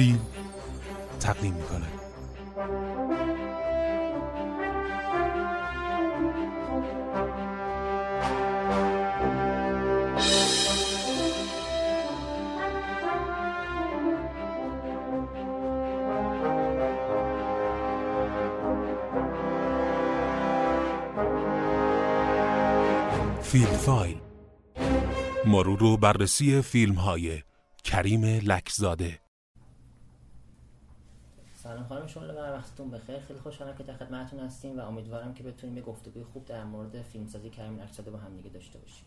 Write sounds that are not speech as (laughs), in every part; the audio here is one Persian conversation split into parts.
فیلم تقدیم می‌کنه. فیلم فایل. مرور و بررسی فیلم های کریم لکزاده. سلام خانم شما و وقتتون بخیر. خیلی خوشحالم که در خدمتتون هستیم و امیدوارم که بتونیم یه گفتگوی خوب در مورد فیلمسازی کریم لکزاده با هم دیگه داشته باشیم.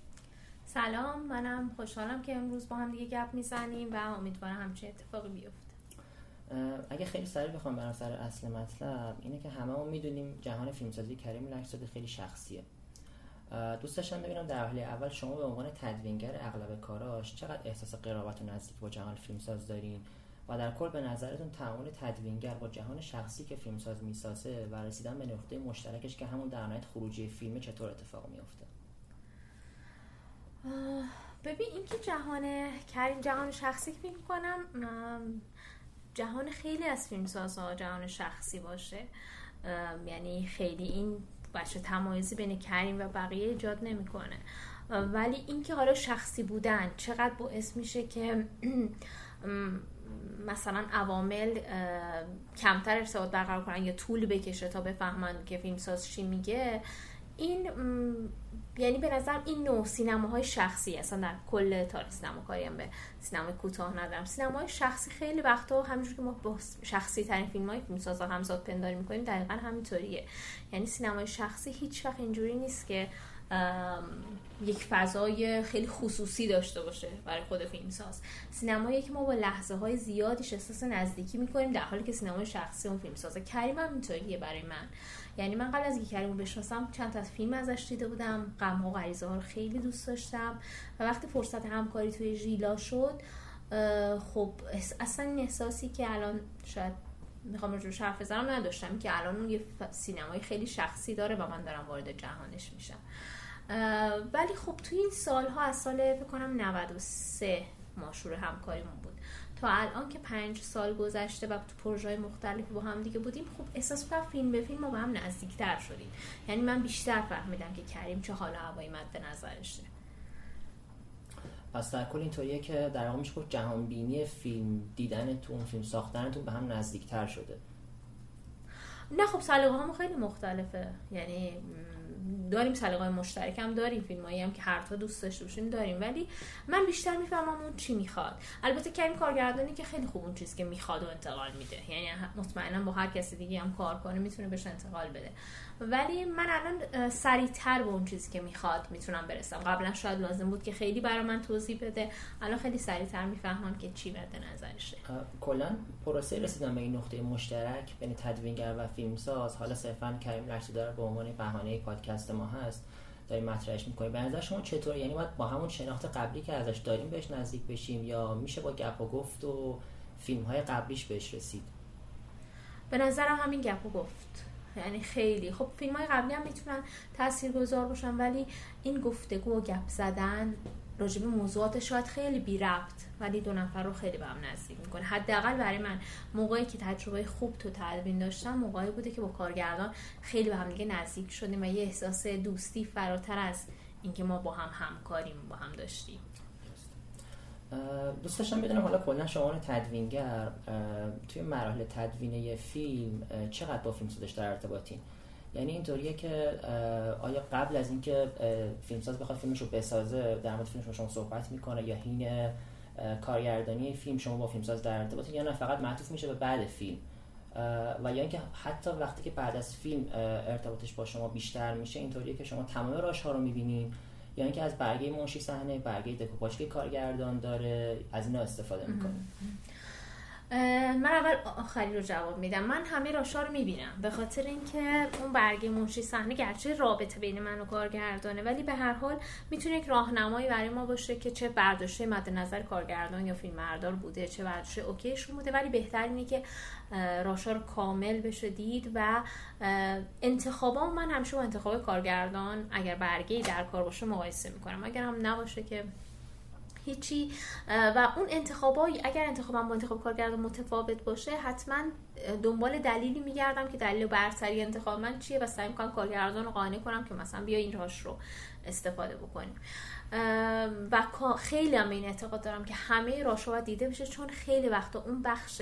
سلام منم خوشحالم که امروز با هم دیگه گپ می‌زنیم و امیدوارم همچین اتفاقی بیفته. اگه خیلی سریع بخوام برم سر اصل مطلب اینه که همه ما می‌دونیم جهان فیلمسازی کریم لکزاده خیلی شخصیه. دوست داشتم ببینم در حال اول شما به عنوان تدوینگر اغلب کاراش چقدر احساس قرابت و نزدیک با جهان فیلمساز دارین؟ و در کل به نظرتون تعامل تدوینگر با جهان شخصی که فیلمساز می‌سازه و رسیدن به نقطه مشترکش که همون در نهایت خروجی فیلم چطور اتفاق میافته؟ ببین اینکه جهان کریم جهان شخصی که فکر کنم جهان خیلی از فیلمسازها جهان شخصی باشه. یعنی خیلی این بچه تمایزی بین کریم و بقیه ایجاد نمی‌کنه. ولی اینکه حالا شخصی بودن چقدر باعث میشه که (clears throat) مثلا عوامل کمتر ارتباط برقرار کنن یا طول بکشه تا بفهمن که فیلمساز چی میگه. این یعنی به نظرم این نوع سینماهای شخصی اصلا در کل تاریخ سینما کاری هم به سینما کوتاه ندارم. سینماهای شخصی خیلی وقتا همینجور که ما با شخصی ترین فیلم های فیلم سازا همزاد پنداری می‌کنیم دقیقا همینطوریه. یعنی سینمای شخصی هیچ وقت اینجوری نیست که یک فضای خیلی خصوصی داشته باشه برای خود فیلمساز سینمایی که ما با لحظه های زیادیش احساس نزدیکی می‌کنیم در حالی که سینمای شخصی اون فیلمسازه کریم هم اینطوریه برای من. یعنی من قبل از اینکه کریم بشناسم چند تا از فیلم ازش دیده بودم. غم و غریزه ها رو خیلی دوست داشتم. و وقتی فرصت همکاری توی ژیلا شد خب اصلا این احساسی که الان شاید می‌خوام رو حرف بزنم نداشتم که الان اون یه سینمایی خیلی شخصی داره و من دارم وارد جهانش میشم. ولی خب توی این سالها از سال فکر کنم 93 ما شروع همکاریمون بود. تا الان که پنج سال گذشته و تو پروژه های مختلفی با هم دیگه بودیم خب احساس کنم فیلم به فیلم ما به هم نزدیکتر شدیم. یعنی من بیشتر فهمیدم که کریم چه حال هوایی مد نظرشه. پس در کل اینطوریه که در واقع میشه جهان بینی فیلم دیدنتون فیلم ساختنتون به هم نزدیکتر شده. نه خب سلیقه خیلی مختلفه. یعنی داریم سلیقه مشترک هم داریم فیلمایی هم که هر تا دوست داشته باشیم داریم. ولی من بیشتر می‌فهمم اون چی می‌خواد. البته کریم کارگردانی که خیلی خوب اون چیزی که می‌خواد و انتقال میده. یعنی مطمئنا با هر کسی دیگه هم کار کنه می‌تونه بهش انتقال بده. ولی من الان سریعتر به اون چیزی که می‌خواد می‌تونم برسم. قبلا شاید لازم بود که خیلی برای من توضیح بده. الان خیلی سریعتر می‌فهمم که چی مد نظرشه. کلا پروسه رسیدن به این نقطه مشترک بین تدوینگر و فیلمساز حالا صرفا کریم داره به عنوان بهانه پادکست ما هست داریم مطرحش می‌کنیم به نظر شما چطور؟ یعنی باید با همون شناخت قبلی که ازش داریم بهش نزدیک بشیم یا میشه با گپ و گفت و فیلم های قبلیش بهش رسید؟ به نظرم همین گپ و گفت. یعنی خیلی. خب فیلم های قبلی هم می‌تونن تاثیرگذار باشن ولی این گفتگو و گپ زدن راجب موضوعات شاید خیلی بی ربط ولی دو نفر رو خیلی به هم نزدیک می‌کنه. حداقل برای من موقعی که تجربه خوب تو تدوین داشتم موقعی بوده که با کارگردان خیلی به هم دیگه نزدیک شدیم و یه احساس دوستی فراتر از اینکه ما با هم همکاریم با هم داشتیم. دوست داشتم بدونم حالا کلا شما تدوینگر توی مراحل تدوین یه فیلم چقدر با فیلم سازش در ارتباطین؟ یعنی اینطوریه که آیا قبل از اینکه فیلمساز بخواد فیلمش رو بسازه در مورد فیلمش شما صحبت می‌کنه یا حین کارگردانی فیلم شما با فیلمساز در ارتباطین یا نه فقط معطوف میشه به بعد فیلم. و یا اینکه حتی وقتی که بعد از فیلم ارتباطش با شما بیشتر میشه اینطوریه که شما تمام راش ها رو می‌بینین. یا اینکه از برگه منشی صحنه برگه دکوپاژ که کارگردان داره از اینا استفاده می‌کنه من اول آخری رو جواب میدم. من همه راشا رو می‌بینم. به خاطر اینکه اون برگه منشی صحنه گرچه رابطه بین من و کارگردانه ولی به هر حال می‌تونه یک راهنمایی برای ما باشه که چه برداشته مد نظر کارگردان یا فیلمبردار بوده چه برداشته اوکیشون بوده. ولی بهتر اینه که راشا رو کامل بشه دید و انتخابا من همیشه با انتخاب کارگردان اگر برگه در کار باشه مقایسه می‌کنم. اگر هم نباشه که هیچی و اون انتخابای اگر انتخابم با انتخاب کارگردان متفاوت باشه حتما دنبال دلیلی میگردم که دلیل برتری انتخاب من چیه و سعی می‌کنم کارگردان رو قانع کنم که مثلا بیا این راش رو استفاده بکنیم. و خیلی هم این اعتقاد دارم که همه راش باید دیده بشه چون خیلی وقتا اون بخش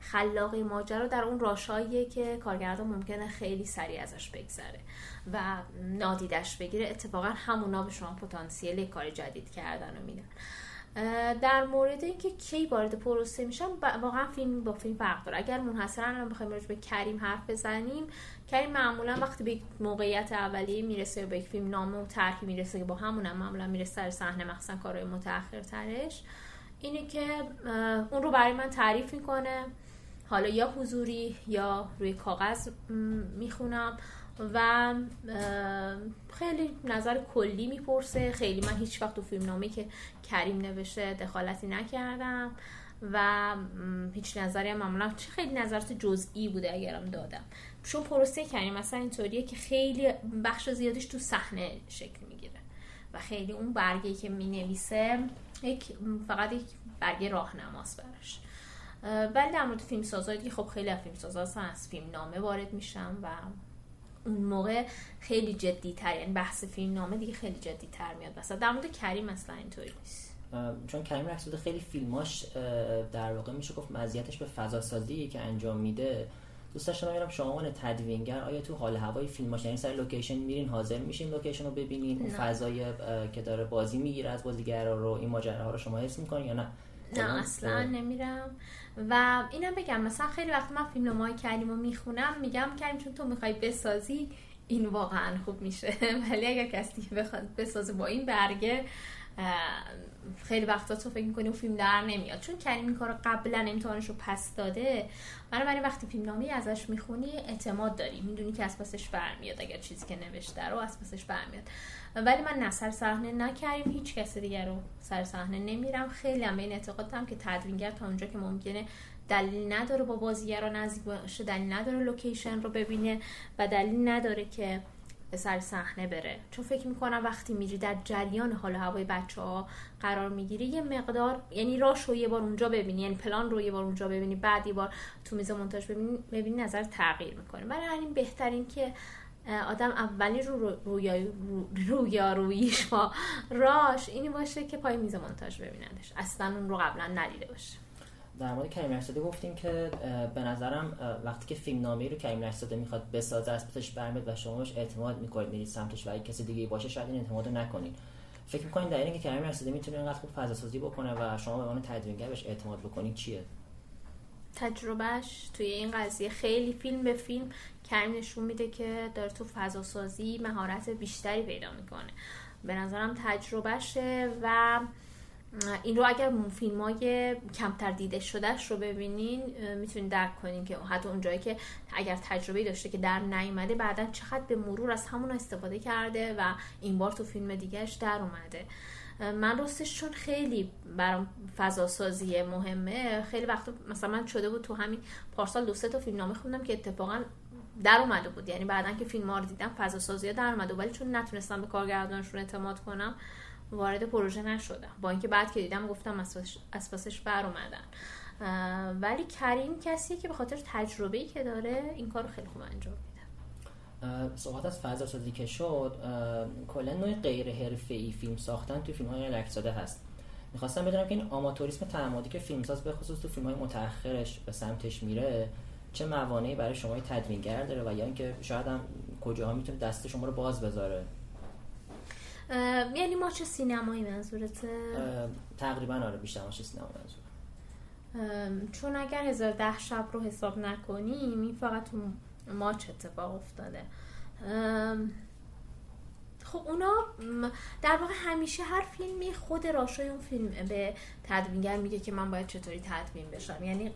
خلاقی ماجرا در اون راشاییه که کارگردان ممکنه خیلی سریع ازش بگذره و نادیدش بگیره. اتفاقا همونا به شما پتانسیل کار جدید کردن رو میدن. در مورد اینکه کی وارد پروسه میشم واقعا فیلم با فیلم فرق داره. اگر منحصرا الان بخوایم راجع به کریم حرف بزنیم کریم معمولا وقتی به موقعیت اولیه می‌رسه به یک فیلم نامه و طرحی می‌رسه که با همون معمولا می‌رسه سر صحنه مخصوصا کارهای متأخر ترش اینه که اون رو برای من تعریف می‌کنه. حالا یا حضوری یا روی کاغذ می‌خونم و خیلی نظر کلی می‌پرسه. خیلی من هیچ وقت تو فیلم نامه که کریم نوشته دخالتی نکردم و هیچ نظری هم معمولا چه خیلی نظرات جزئی بوده اگرم دادم. چون پروسه کریم مثلا اینطوریه که خیلی بخش زیادش تو صحنه شکل می‌گیره و خیلی اون برگه که می‌نویسه یک فقط یک برگه راهنماست براش. ولی در مورد فیلم سازایی خب خیلی فیلم سازا از فیلم نامه وارد میشم و اون موقع خیلی جدی تر یعنی بحث فیلم نامه دیگه خیلی جدی تر میاد. مثلا در مورد کریم اصلا اینطوری نیست. چون کریم رسوده خیلی فیلماش در واقع میشه گفت مزیتش به فضا سازی که انجام میده. دوست داشتم ببینم شما عنوان تدوینگر آیا تو حال هوای فیلماش یعنی سر لوکیشن میرین حاضر میشین لوکیشن رو ببینین اون فضای که داره بازی می‌گیره از بازیگرا رو این ماجراها رو شما حس می‌کنین یا نه؟ نه اصلا نمیرم. و اینم بگم مثلا خیلی وقت من فیلم های کریم رو می‌خونم میگم کریم چون تو می‌خوای بسازی این واقعا خوب میشه. (laughs) ولی اگر کسی بخواد بسازه با این برگه خیلی وقتا تو فکر می‌کنی و فیلم در نمیاد. چون کریم این کار قبلا امتحانش رو پس داده. برای وقتی فیلم نامی ازش می‌خونی اعتماد داری. می‌دونی که از پسش برمیاد اگر چیزی که نوشته رو از پسش برمیاد. ولی من نه سر صحنه نکردیم هیچ کس دیگر رو سر صحنه نمیرم. خیلی هم به این اعتقاد که تدوینگر تا اونجا که ممکنه دلیل نداره با بازیگرا نزدیک باشه دلیل نداره لوکیشن رو ببینه و دلیل نداره که سر صحنه بره. چون فکر می‌کنم وقتی میری در جریان حال هوای بچه ها قرار می‌گیری یه مقدار یعنی راش رو یه بار اونجا ببینی یعنی پلان رو یه بار اونجا ببینی بعد یه بار تو میز مونتاژ ببینی ببینی نظر تغییر می‌کنه. برای همین بهترین که آدم اولی رو رویا رویش با راش اینی باشه که پای میز مونتاژ ببینندش اصلا اون رو قبلا ندیده باشه. در مورد کریم رشداده گفتیم که به نظرم وقتی که فیلم نامه رو کریم رشداده می‌خواد بسازه از پسش برمیاد و شما بهش اعتماد می‌کنید میرید سمتش و کسی دیگه باشه شاید این اعتماد رو نکنید. فکر می‌کنید در اینکه کریم رشداده می‌تونه اینقدر خوب فضا سازی بکنه و شما به عنوان تدوینگر بهش اعتماد بکنید چیه؟ تجربهش توی این قضیه خیلی فیلم به فیلم کریم نشون میده که داره تو فضا سازی مهارت بیشتری پیدا می‌کنه. به نظرم تجربهشه و این رو اگر فیلم های کمتر دیده شدهش رو ببینین می‌تونین درک کنین که حتی اونجایی که اگر تجربه داشته که در نیومده بعدا چقدر به مرور از همون استفاده کرده و این بار تو فیلم دیگهش در اومده. من راستش چون خیلی برام فضا سازی مهمه خیلی وقت مثلا من شده بود تو همین پارسال دو سه تا فیلم نامه خوندم که اتفاقا در اومده بود. یعنی بعدا که فیلم ها رو دیدم فضا سازی در اومده ولی چون نتونستم به کارگردانشون اعتماد کنم وارد پروژه نشدم. با اینکه بعد که دیدم گفتم از پاسش بر اومدن ولی کریم کسیه که به خاطر تجربه‌ای که داره این کار خیلی خوب انجام میده. صحبت از فضا سازی که شد کلا نوع غیر حرفه‌ای فیلم ساختن توی فیلم های لکزاده هست. می‌خواستم بدونم که این آماتوریسم تعمدی که فیلمساز به خصوص تو فیلم های متأخرش به سمتش میره چه موانعی برای شما تدوینگر داره و یا اینکه شاید هم کجاها می‌تونه دست شما رو باز بذاره؟ یعنی ماچ سینمایی منظورته؟ تقریبا آره بیشتر ماچ سینمایی منظور. چون اگر هزار ده شب رو حساب نکنیم این فقط تو ماچ اتفاق افتاده. خب اونا در واقع همیشه هر فیلمی خود راشای اون فیلم به تدوینگر میگه که من باید چطوری تدوین بشم. یعنی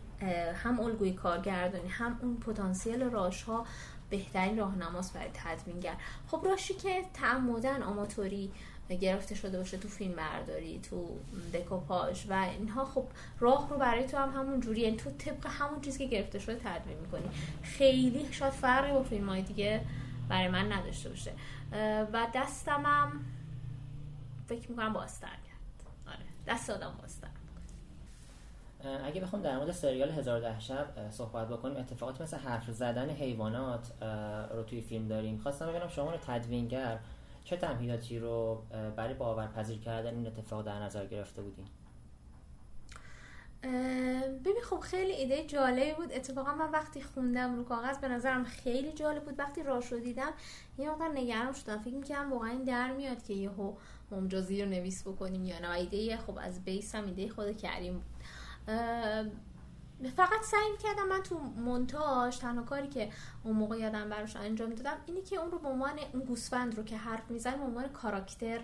هم الگوی کارگردانی هم اون پتانسیل راش ها بهترین راهنماست برای تدوینگر خب راشی که تعمدن آماتوری گرفته شده باشه تو فیلم برداری تو دکوپاژ و اینها خب راه رو برای تو هم همون جوری یعنی تو طبق همون چیزی که گرفته شده تدوین می‌کنی. خیلی شاید فرقی با فیلم های دیگه برای من نداشته باشه. و دستمم فکر می‌کنم بازتر کرد دست آدم باستن اگه بخوام در مورد سریال هزار ده شب صحبت بکنیم اتفاقات مثل حرف زدن حیوانات رو توی فیلم داریم. خواستم ببینم شما رو تدوینگر چه تمهیداتی رو برای باورپذیر کردن این اتفاق در نظر گرفته بودیم ببین خب خیلی ایده جالبی بود. اتفاقا من وقتی خوندم رو کاغذ به نظرم خیلی جالب بود. وقتی راش رو دیدم یه مقدار نگران شدم. فکر می‌کنم واقعا این در میاد که یهو ممجازی رو نویس بکنیم یا نه. ایده خب از بیس هم ایده خود کریم بود. فقط سعی کردم من تو مونتاژ تنها کاری که اون موقع یادم براش انجام دادم اینی که اون رو به عنوان اون گوسفند رو که حرف می‌زنه به عنوان کاراکتر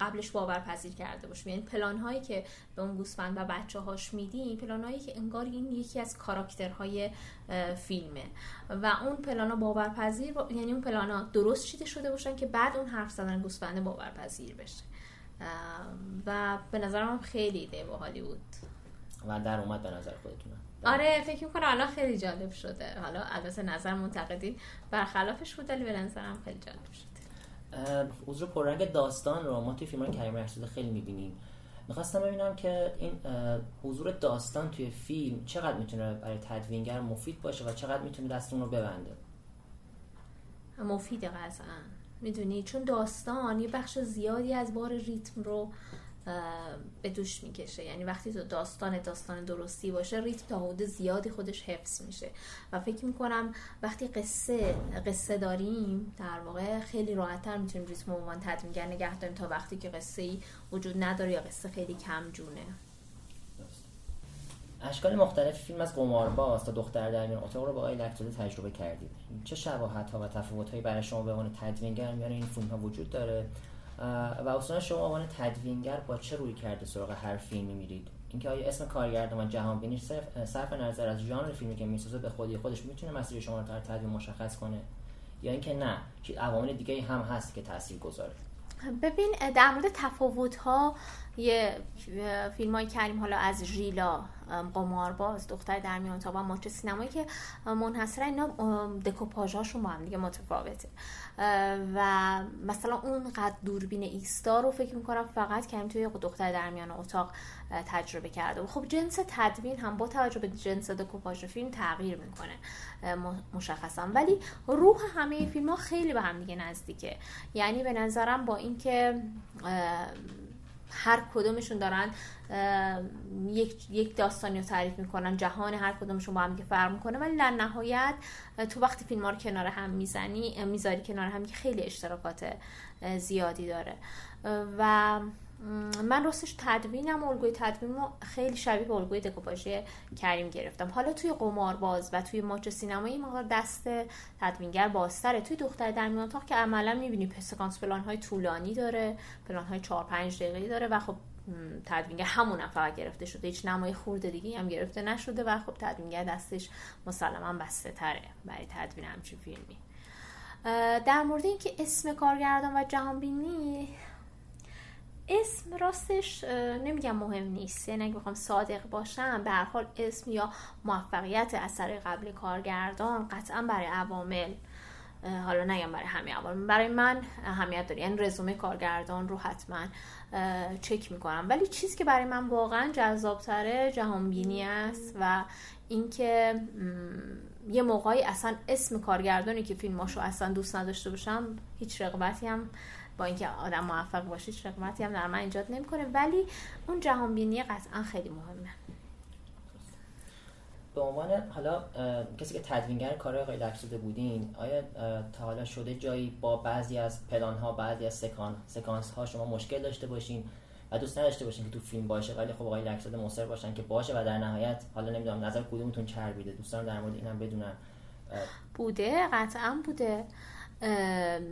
قبلش باورپذیر کرده باشیم. یعنی پلان هایی که به اون گوسفند و بچه هاش میدیم پلان هایی که انگار این یکی از کاراکترهای فیلمه. و اون پلان ها باورپذیر یعنی اون پلان ها درست چیده شده باشن که بعد اون حرف زدن گوسفند باورپذیر بشه. و به نظرم خیلی ایده باحالی بود. و در اومد به نظر خودتون آره فکر می‌کنم الان خیلی جالب شده. حالا البته نظر منتقدین برخلافش بود ولی به نظرم خیلی جالب شده. حضور پررنگ داستان رو ما توی فیلم کریم رشید خیلی می‌بینیم. می‌خواستم ببینم که این حضور داستان توی فیلم چقدر می‌تونه برای تدوینگر مفید باشه و چقدر می‌تونه دستون رو ببنده؟ مفید قطعا. می‌دونی؟ چون داستان یه بخش زیادی از بار ریتم رو به دوش می‌کشه. یعنی وقتی تو داستان داستان درستی باشه ریتم تا حدود زیادی خودش حفظ میشه. و فکر می‌کنم وقتی قصه قصه داریم در واقع خیلی راحتتر می‌تونیم ریتم عنوان تدوینگر نگه داریم تا وقتی که قصه ای وجود نداره یا قصه خیلی کم جونه. اشکال مختلف فیلم از قمارباز تا دختر در میان اتاق رو با آقای تجربه کردید چه شباهت ها و تفاوت هایی برای شما به عنوان تدوینگر میان این فیلم ها وجود داره؟ و اصلا شما عنوان تدوینگر با چه روی کرده سراغ هر فیلمی میرید؟ اینکه آیا اسم کارگردان جهان بینی صرف نظر از ژانر فیلمی که می‌سازه به خودی خودش می‌تونه مسیر شما رو در تدوین مشخص کنه؟ یا اینکه نه عوامل دیگه هم هست که تاثیر گذاره ببین در مورد تفاوت ها یه فیلم های کریم حالا از ژیلا قمارباز دختر در میان تا ماچ سینمایی که منحصرا اینا دکوپاژاشون با هم دیگه متفاوته. و مثلا اون قد دوربین ایستا رو فکر می‌کنم فقط کریم توی دختر در میان اتاق تجربه کرده خب جنس تدوین هم با توجه به جنس دکوپاژ فیلم تغییر می‌کنه مشخصا. ولی روح همه فیلم ها خیلی به هم دیگه نزدیکه. یعنی به نظرم با اینکه هر کدومشون دارن یک یک داستانی رو تعریف می‌کنن جهان هر کدومشون با هم دیگه فرق می‌کنه. ولی در نهایت تو وقتی فیلم ها رو کنار هم می‌زنی می‌ذاری کنار هم که خیلی اشتراکات زیادی داره. و من راستش تدوینم الگوی تدوین خیلی شبیه به الگوی دکوپاژی کریم گرفتم. حالا توی قمارباز و توی ماچ سینمایی ما دست تدوینگر بازتره. توی دختر در میان که عملا می‌بینی سکانس پلان های طولانی داره پلان های 4 5 دقیقه‌ای داره و خب تدوینگر همون هم فقط گرفته شده. هیچ نمای خورده دیگه هم گرفته نشده و خب تدوینگر دستش مسلما بسته تره برای تدوین همچین فیلمی. در مورد اینکه اسم کارگردان و جهانبینی اسم راستش نمیگم مهم نیست. یعنی اگه بخوام صادق باشم به هر حال اسم یا موفقیت اثر قبل کارگردان قطعا برای عوامل حالا نگم برای همه عوامل برای من اهمیت داره. یعنی رزومه کارگردان رو حتما چک می‌کنم. ولی چیزی که برای من واقعا جذابتره جهانبینی است و اینکه یه موقعی اصلا اسم کارگردانی که فیلماشو اصلا دوست نداشته باشم هیچ رقبتی هم با اینکه آدم موفق باشه رقمتی هم در من ایجاد نمی‌کنه. ولی اون جهان بینی قطعا خیلی مهمه. به عنوان حالا کسی که تدوینگر کارهای آقای لکسوده بودین آیا تا حالا شده جایی با بعضی از پلان ها بعضی از سکان سکانس ها شما مشکل داشته باشین و دوست نداشته باشین که تو فیلم باشه ولی خب آقای لکسوده مصر باشن که باشه و در نهایت حالا نمی‌دونم نظر کدومتون چربیده؟ دوستان در مورد اینم بدونن. بوده قطعا بوده.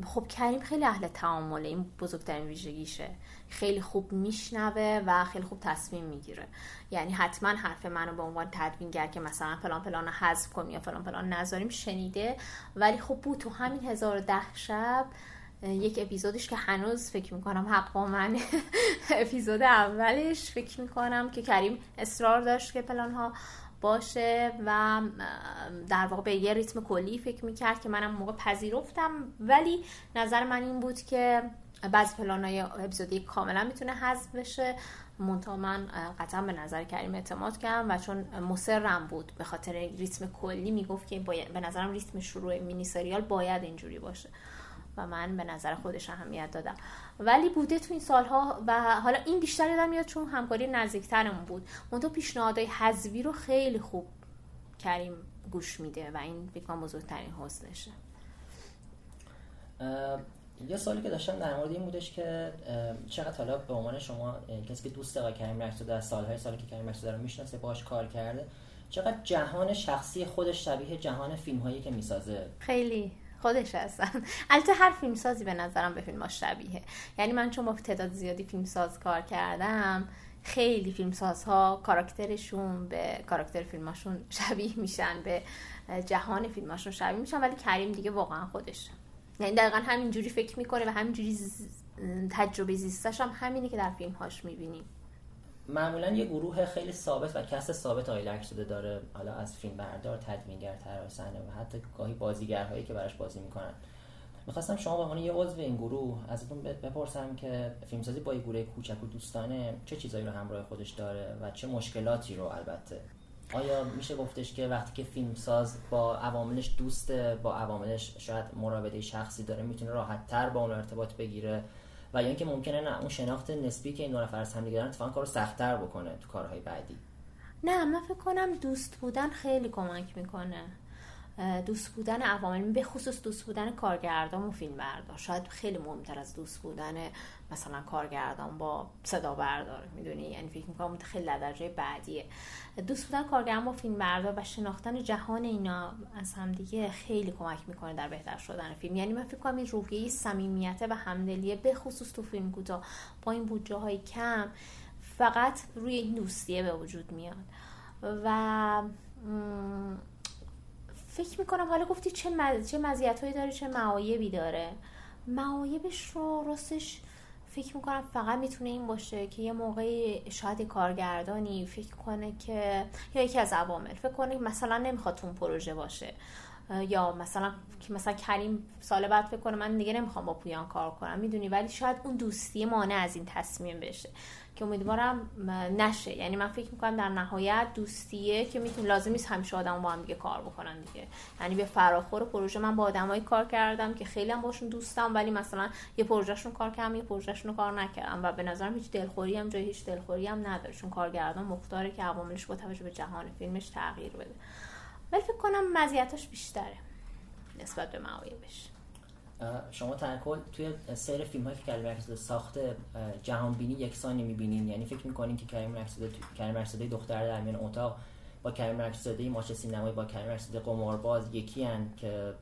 خب کریم خیلی اهل تعامله این بزرگترین ویژگیشه. خیلی خوب میشنوه و خیلی خوب تصمیم می‌گیره. یعنی حتما حرف منو به عنوان تدوینگر که مثلا فلان فلان حذف کنیم یا فلان فلان نذاریم شنیده. ولی خب بود تو همین هزار ده شب یک اپیزودش که هنوز فکر می‌کنم حق با من. (laughs) اپیزود اولش فکر می‌کنم که کریم اصرار داشت که پلان ها باشه و در واقع به یه ریتم کلی فکر می‌کرد که منم موقع پذیرفتم. ولی نظر من این بود که بعضی پلان های اپیزودی کاملا می‌تونه حذف بشه. منتها من قطعا به نظر کریم اعتماد کردم و چون مصرم بود به خاطر ریتم کلی می‌گفت که باید به نظرم ریتم شروع مینی سریال باید اینجوری باشه. و من به نظر خودش اهمیت دادم. ولی بوده تو این سالها و حالا این بیشتر یادم میاد چون همکاری نزدیکترمون بود. منتها پیشنهادهای حذوی رو خیلی خوب کریم گوش میده و این فکر بزرگترین حسنشه یه سوالی که داشتم در مورد این بودش که چقدر حالا به عنوان شما کسی که دوست آقای کریم رکسو در سالهای سالی که کریم رکسو رو می‌شناسه باش کار کرده چقدر جهان شخصی خودش شبیه جهان فیلم هایی که می‌سازه؟ خیلی. خودش هستن. البته هر فیلم سازی به نظرم به فیلم شبیه یعنی من چون با تعداد زیادی فیلم ساز کار کردم خیلی فیلم سازها کاراکترشون به کاراکتر فیلماشون (laughs) شبیه میشن به جهان فیلماشون شبیه میشن ولی کریم دیگه واقعا خودشه یعنی دقیقا همینجوری فکر می‌کنه و همینجوری تجربه زیستش هم همینه که در فیلم هاش می‌بینیم. معمولا یه گروه خیلی ثابت و کس ثابت آیلک شده داره. حالا از فیلم بردار تدوینگر تراسنه و حتی گاهی بازیگرهایی که براش بازی می‌کنن. می‌خواستم شما به عنوان یه عضو این گروه ازتون بپرسم که فیلمسازی با یه گروه کوچک و دوستانه چه چیزایی رو همراه خودش داره و چه مشکلاتی رو البته. آیا میشه گفتش که وقتی که فیلمساز با عواملش دوست با عواملش شاید مراوده شخصی داره می‌تونه راحت تر با اون ارتباط بگیره؟ و یا اینکه ممکنه نه اون شناخت نسبی که این دو نفر از هم دیگه دارن کارو سختتر بکنه تو کارهای بعدی. نه من فکر کنم دوست بودن خیلی کمک می‌کنه. دوست بودن عوامل به خصوص دوست بودن کارگردان و فیلم بردار شاید خیلی مهمتر از دوست بودن مثلا کارگردان با صدا بردار می‌دونی؟ یعنی فکر می‌کنم خیلی درجه بعدیه. دوست بودن کارگردان با فیلم بردار و شناختن جهان اینا از همدیگه خیلی کمک می‌کنه در بهتر شدن فیلم. یعنی من فکر کنم این روحیه صمیمیت و همدلیه به خصوص تو فیلم کوتاه با این بودجه های کم فقط روی این دوستیه به وجود میاد. و فکر می‌کنم حالا گفتی چه مز... چه مزیتایی داره چه معایبی داره. معایبش رو راستش فکر می‌کنم فقط می‌تونه این باشه که یه موقعی شاید کارگردانی فکر کنه که یا یکی از عوامل فکر کنه مثلا نمی‌خواد اون پروژه باشه. یا مثلا که مثلا کریم سال بعد فکر کنه من دیگه نمی‌خوام با پویان کار کنم. می‌دونی؟ ولی شاید اون دوستی مانع از این تصمیم بشه. که امیدوارم نشه. یعنی من فکر می‌کنم در نهایت دوستیه که می‌تونه لازم نیست همیشه آدم با هم دیگه کار بکنن دیگه. یعنی به فراخور پروژه من با آدمایی کار کردم که خیلی هم باشون دوستم ولی مثلا یه پروژهشون کار کردم یه پروژهشون کار نکردم و به نظرم هیچ دلخوری هم جای هیچ دلخوری هم نداره. چون کارگردان مختاره که عواملش با توجه به جهان فیلمش تغییر بده. ولی فکر کنم مزیتاش بیشتره نسبت به معایبش شما در کل توی سیر فیلم هایی که کریم رکسده ساخته جهان بینی یکسانی می‌بینین یعنی فکر می‌کنین که کریم رکسده کریم رکسده دختر در میان اتاق با کریم رکسده ماچ سینمایی با کریم رکسده قمارباز یکی هن که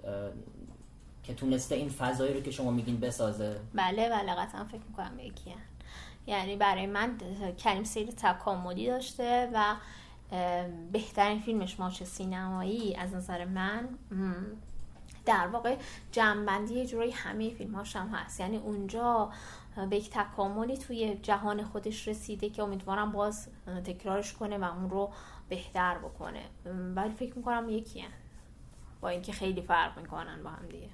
که تونسته این فضایی رو که شما میگین بسازه بله بله قطعا فکر می‌کنم یکی هن. یعنی برای من کریم سیر تکاملی داشته و بهترین فیلمش ماچ سینمایی از نظر من در واقع جنبندی یه جورایی همه فیلم هم هست. یعنی اونجا به یک تکاملی توی جهان خودش رسیده که امیدوارم باز تکرارش کنه و اون رو بهتر بکنه. ولی فکر می‌کنم یکی. با اینکه خیلی فرق می‌کنن با هم دیگه.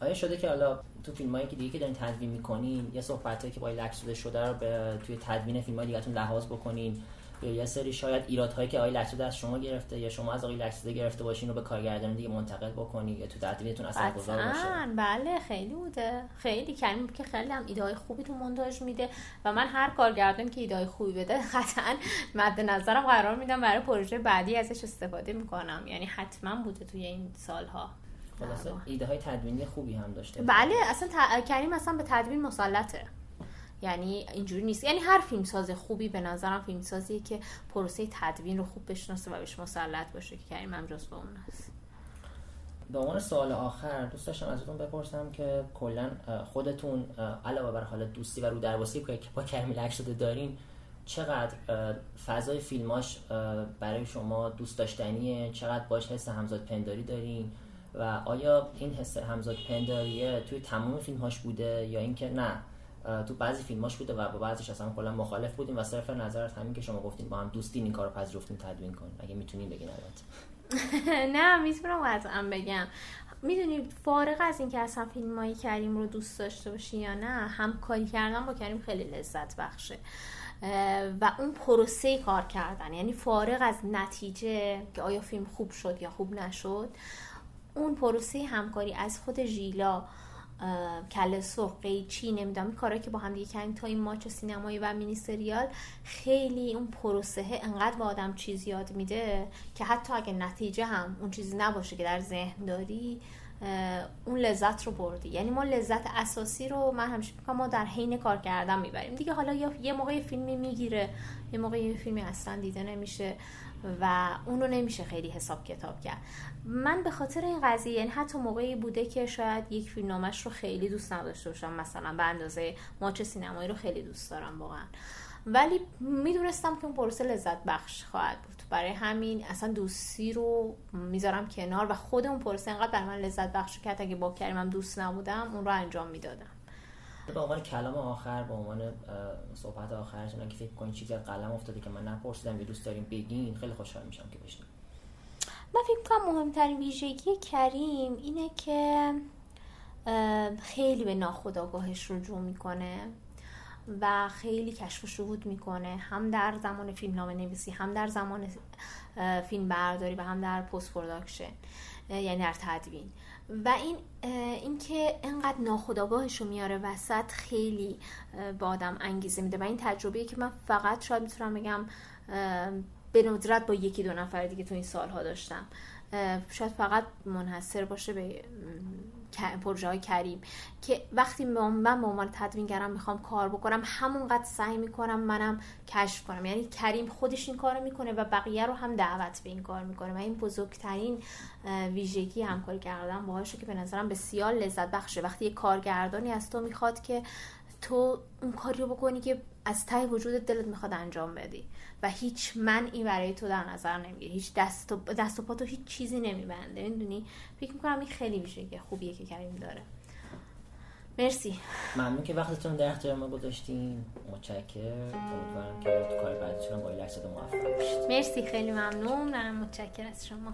آیا شده که حالا تو فیلم هایی که دیگه که دارین تدوین می‌کنین یه صحبت که با لکس شده رو به توی تدوین فیلم های دیگه لحاظ بکنین؟ یا یه سری شاید ایرادهایی که آقای لکسوده از شما گرفته یا شما از آقای لکسوده گرفته باشین رو به کارگردان دیگه منتقل بکنید یا تو تدوینتون اثر گذار باشه بله خیلی بوده. خیلی کریم که خیلی هم ایده های خوبی تو مونتاژ میده و من هر کارگردان که ایده های خوبی بده (laughs) قطعا مد نظرم قرار میدم برای پروژه بعدی ازش استفاده می‌کنم. یعنی حتما بوده توی این سالها. خلاصه ایده های تدوینی خوبی هم داشته بله اصلا کریم اصلا به تدوین مسلطه. یعنی اینجوری نیست. یعنی هر فیلمساز خوبی به نظرم فیلمسازی که پروسه تدوین رو خوب بشناسه و بهش مسلط باشه که کریم هم جز به اون هست. به عنوان سوال آخر دوست داشتم ازتون بپرسم که کلا خودتون علاوه بر حال دوستی و رو درواسی که با کریم لک شده دارین چقدر فضای فیلماش برای شما دوست داشتنیه؟ چقدر باش حس همزاد پنداری دارین؟ و آیا این حس همزاد پنداریه توی تمام فیلمهاش بوده یا اینکه نه؟ تو بعضی فیلماش بوده و با بعضیش اصلا کلا مخالف بودیم و صرف نظرت همین که شما گفتین با هم دوستی این کارو پذیرفتین تدوین کن. اگه می‌تونین بگین البته. (laughs) نه می‌تونم قطعا بگم. می‌دونی فارغ از اینکه اصلا فیلم های کریم رو دوست داشته باشی یا نه همکاری کردن با کریم خیلی لذت بخشه. و اون پروسه کار کردن یعنی فارغ از نتیجه که آیا فیلم خوب شد یا خوب نشد اون پروسه همکاری از خود ژیلا کل سرخ قیچی نمی‌دونم. کارهایی که با هم دیگه کردیم تا این ماچ سینمایی و مینی سریال خیلی اون پروسه انقدر به آدم چیز یاد میده که حتی اگه نتیجه هم اون چیزی نباشه که در ذهن داری اون لذت رو بردی. یعنی ما لذت اساسی رو من همیشه میگم ما در حین کار کردن می‌بریم. دیگه حالا یا یه موقع فیلمی می‌گیره یه موقع یه فیلمی اصلا دیده نمیشه. و اون رو نمیشه خیلی حساب کتاب کرد. من به خاطر این قضیه یعنی حتی موقعی بوده که شاید یک فیلم نامش رو خیلی دوست نداشته باشم مثلا به اندازه ماچ سینمایی رو خیلی دوست دارم واقعا. ولی می‌دونستم که اون پروسه لذت بخش خواهد بود. برای همین اصلا دوستی رو می‌ذارم کنار و خود اون پروسه انقدر من لذت بخش کرد اگه با کریمم دوست نبودم اون رو انجام می‌دادم. به عنوان کلام آخر به عنوان صحبت آخرتون که فکر کنید چیزی از قلم افتاده که من نپرسیدم یا دوست داریم بگین خیلی خوشحال میشم که بشنم من فکر کنم مهمترین ویژگی کریم اینه که خیلی به ناخودآگاهش رجوع می‌کنه و خیلی کشف و شهود می‌کنه. هم در زمان فیلم نامه نویسی هم در زمان فیلم برداری و هم در post-production یعنی در تدوین. و این اینکه انقدر ناخودآگاهش رو میاره وسط خیلی به آدم انگیزه میده. و این تجربه که من فقط شاید می‌تونم بگم به ندرت با یکی دو نفر دیگه تو این سالها داشتم. شاید فقط منحصر باشه به پروژه های کریم که وقتی من به عنوان تدوینگرم می‌خوام کار بکنم همونقدر سعی می‌کنم منم کشف کنم. یعنی کریم خودش این کار می‌کنه و بقیه رو هم دعوت به این کار می‌کنه. و این بزرگترین ویژگی همکاری کردن باهاشه که به نظرم بسیار لذت بخشه. وقتی یه کارگردانی از تو می‌خواد که تو اون کاری رو بکنی که از ته وجودت دلت می‌خواد انجام بدی. و هیچ منعی برای تو در نظر نمی‌گیره هیچ دست و, دست و پا تو هیچ چیزی نمیبنده. می‌دونی؟ فکر می‌کنم این خیلی که خوبیه که کریم داره. مرسی. ممنون که وقتتون در اختیار ما گذاشتین. متشکرم. امیدوارم که تو کار بعدیتون با لحظه موفق باشید. مرسی. خیلی ممنون. متشکرم از شما.